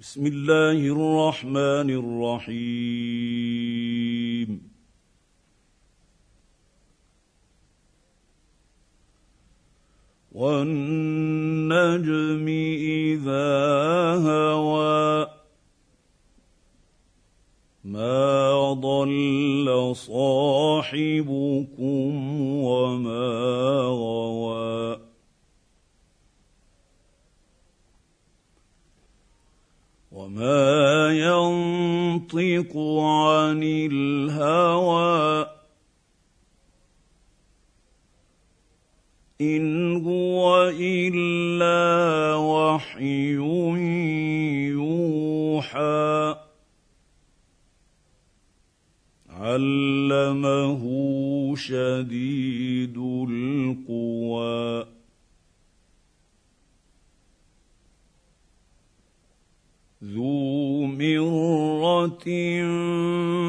بسم الله الرحمن الرحيم والنجم اذا هوى ما ضل صاحبكم وما غوى وما ينطق عن الهوى ان هو الا وحي يوحى علمه شديد القوى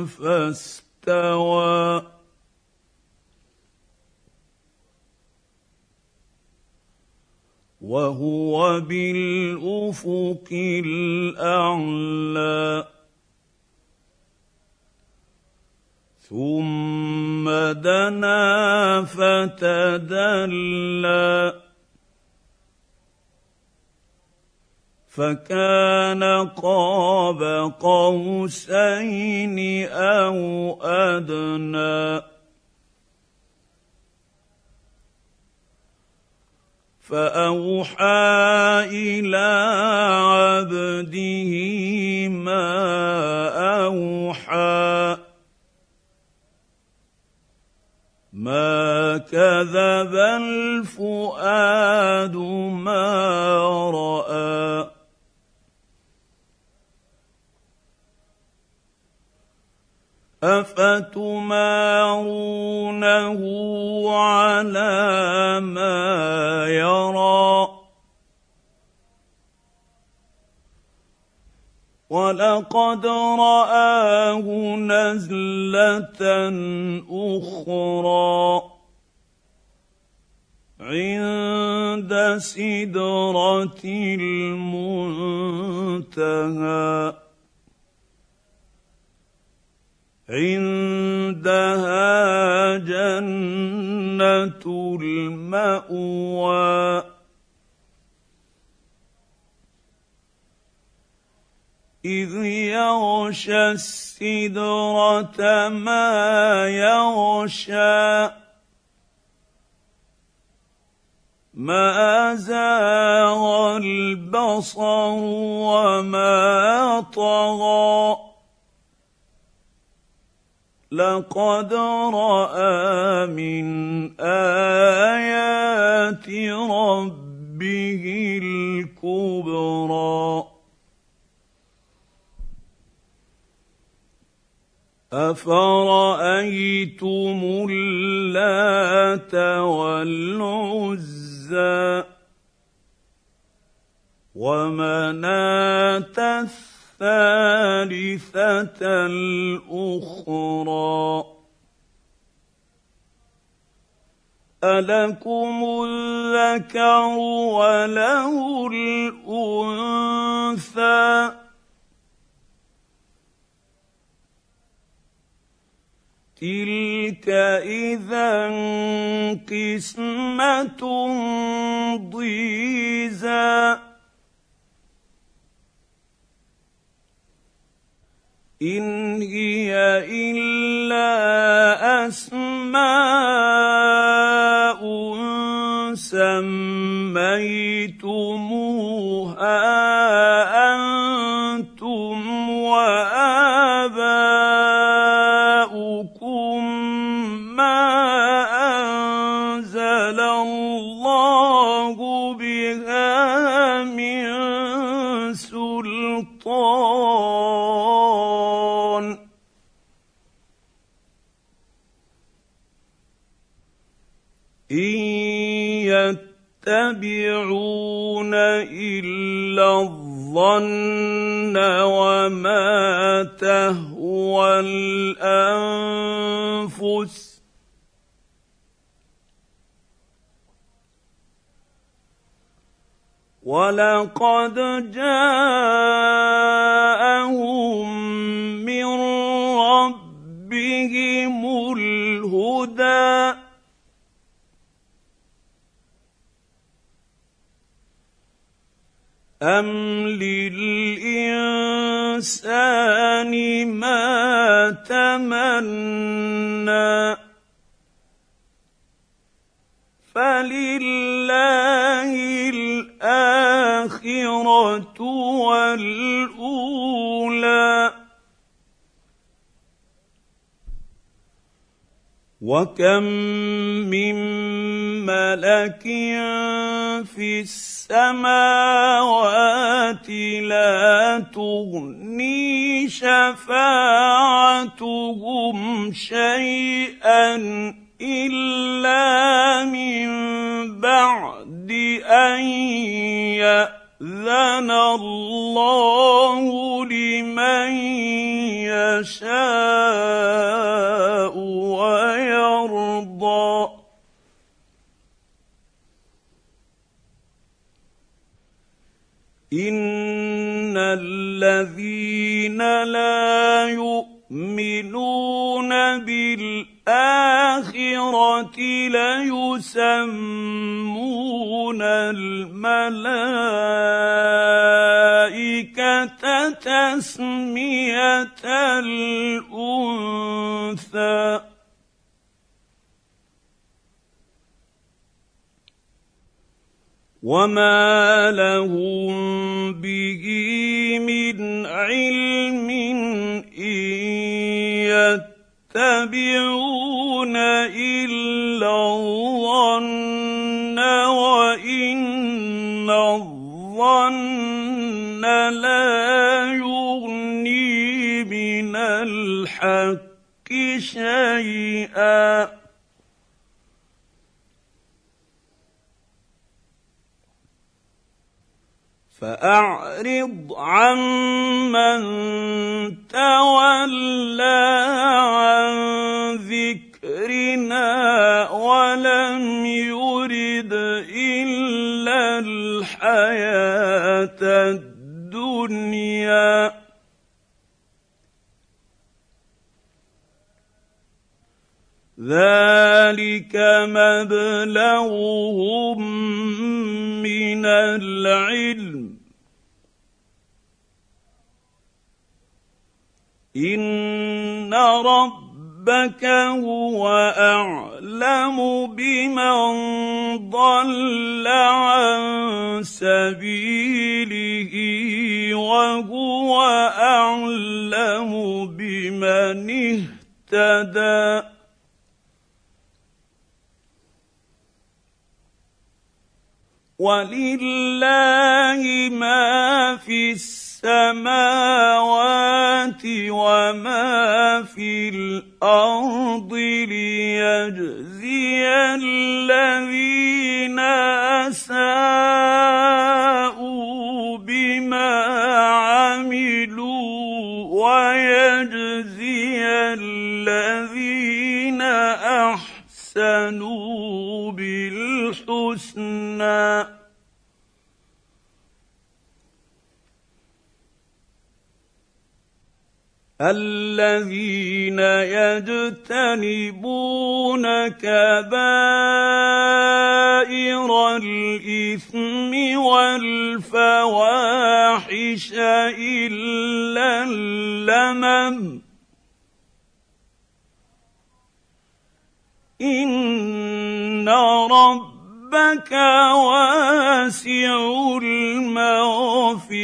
فاستوى وهو بالافق الاعلى ثم دنا فتدلى فكان قاب قوسين أو أدنى. فأوحى إلى عبده ما أوحى. ما كذب الفؤاد ما رأى. افتمارونه على ما يرى؟ ولقد راه نزله أخرى عند سدره المنتهى. عندها جنة المأوى. إذ يغشى السدرة ما يغشى. ما زاغ لقد راى من ايات ربه الكبرى افرايتم اللات والعزى ومناه الثالثة الأخرى. ألكم الذكر وله الأنثى. تلك إذا قسمة إن هي إلا أسماء سميتموها أنتم وآباؤكم ما أنزل الله بها من سلطان يتبعون إلا الظن وما تهوى الأنفس. ولقد جاءهم من أم للإنسان ما تمنى فلله الآخرة والأولى وكم من ملك في السماوات لا تغني شفاعتهم شيئا إلا من بعد أن يأذن الله لمن يشاء. ان الذين لا يؤمنون بالاخره ليسمون الملائكه تسميه الانثى وما لهم به من علم ان يتبعون الا الظن وان الظن لا يغني من الحق شيئا فأعرض عمن تولى عن ذكرنا ولم يرد إلا الحياة الدنيا. ذلك مبلغهم من العلم ان ربك هو اعلم بمن ضل عن سبيله وهو اعلم بمن اهتدى ولله ما في السماوات وما في الأرض ليجزي الذين اساءوا الذين يجتنبون كبائر الإثم والفواحش إلا اللمم. إن ربك واسع المغفرة.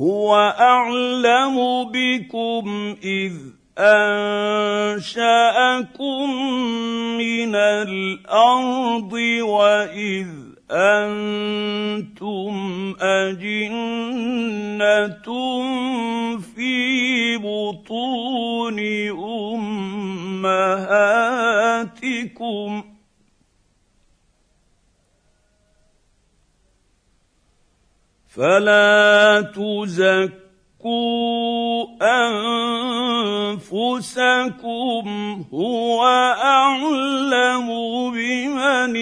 هو اعلم بكم اذ انشاكم من الأرض واذ أنتم اجنه في بطون امهاتكم فلا تزكوا انفسكم هو اعلم بمن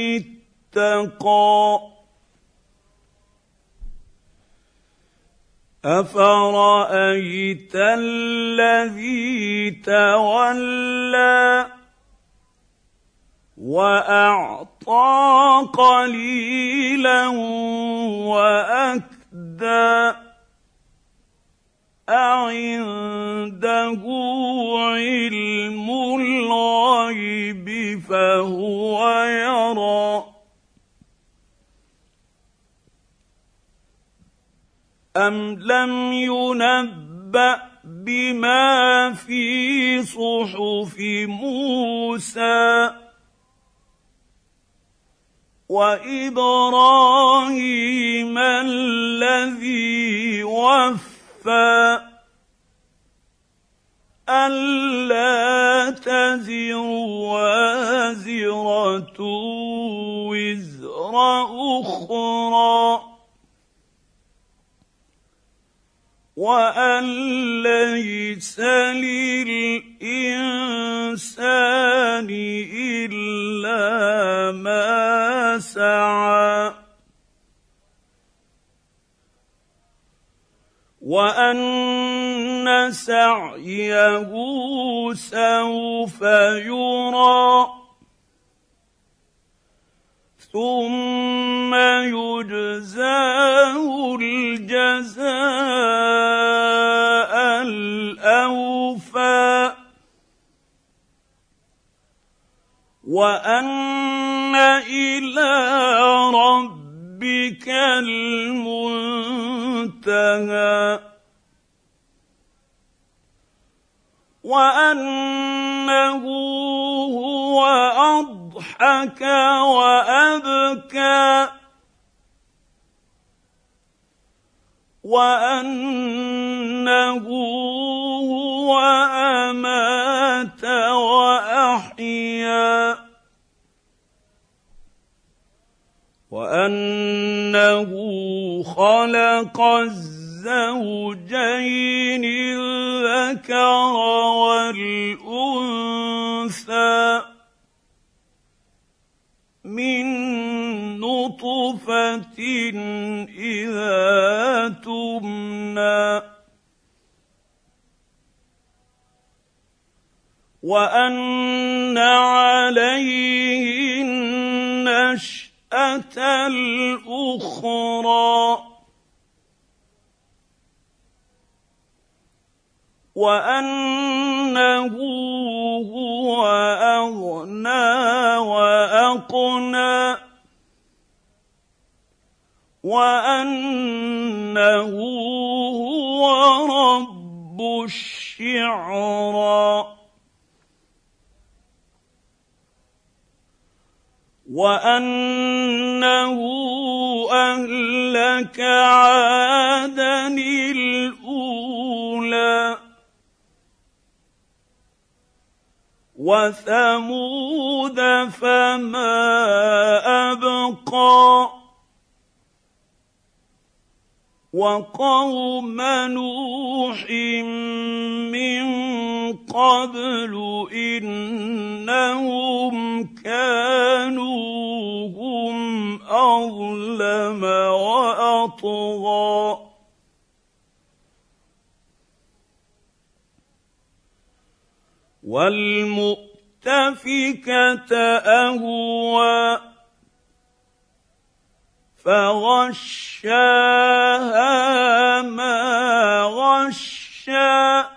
اتقى افرايت الذي تولى واعطى قليلا واكدى أعنده علم الغيب فهو يرى. أم لم ينبأ بما في صحف موسى؟ وإبراهيم الذي وفى ألا تزر وازرة وزر أخرى. وأن ليس للإنسان إلا ما سعى. وان سعيه سوف يرى. ثم يجزاه الجزاء الأوفى. وأن إلى ربك المنتهى. وأنه هو اضحك وأبكى وأنه هو أمات وأحيا وأنه خلق الزوجين الذكر والأنثى من نطفة إذا تمنى. وأن عليه النشاه الأخرى. وأنه هو أغنى واقنى وأنه هو رب الشعرى وأنه أهلك عادا وثمود فما أبقى وقوم نوح من قبل إنهم كانوا هم أظلم وأطغى والمؤتفكة أهوى فغشاها ما غشى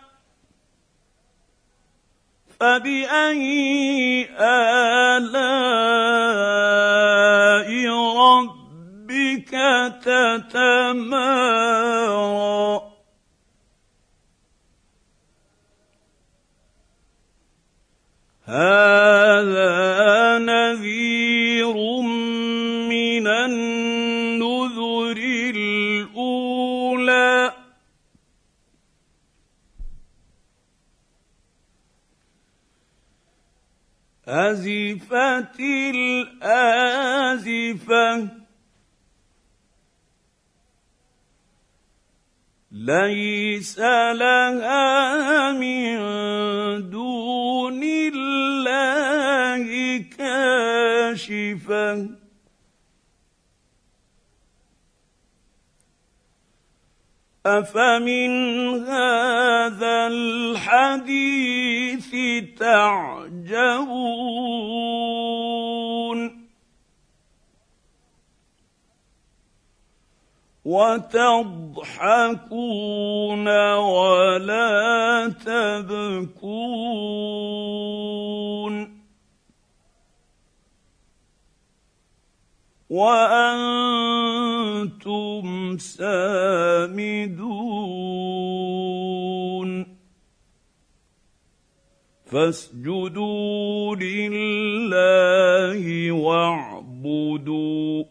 فبأي آلاء ربك تتمارى هذا نذير من النذر الأولى. أزفت الآزفة ليس لها من دون كاشفة. أفمن هذا الحديث تعجبون؟ وتضحكون ولا تبكون؟ وأنتم سامدون. فاسجدوا لله واعبدوا.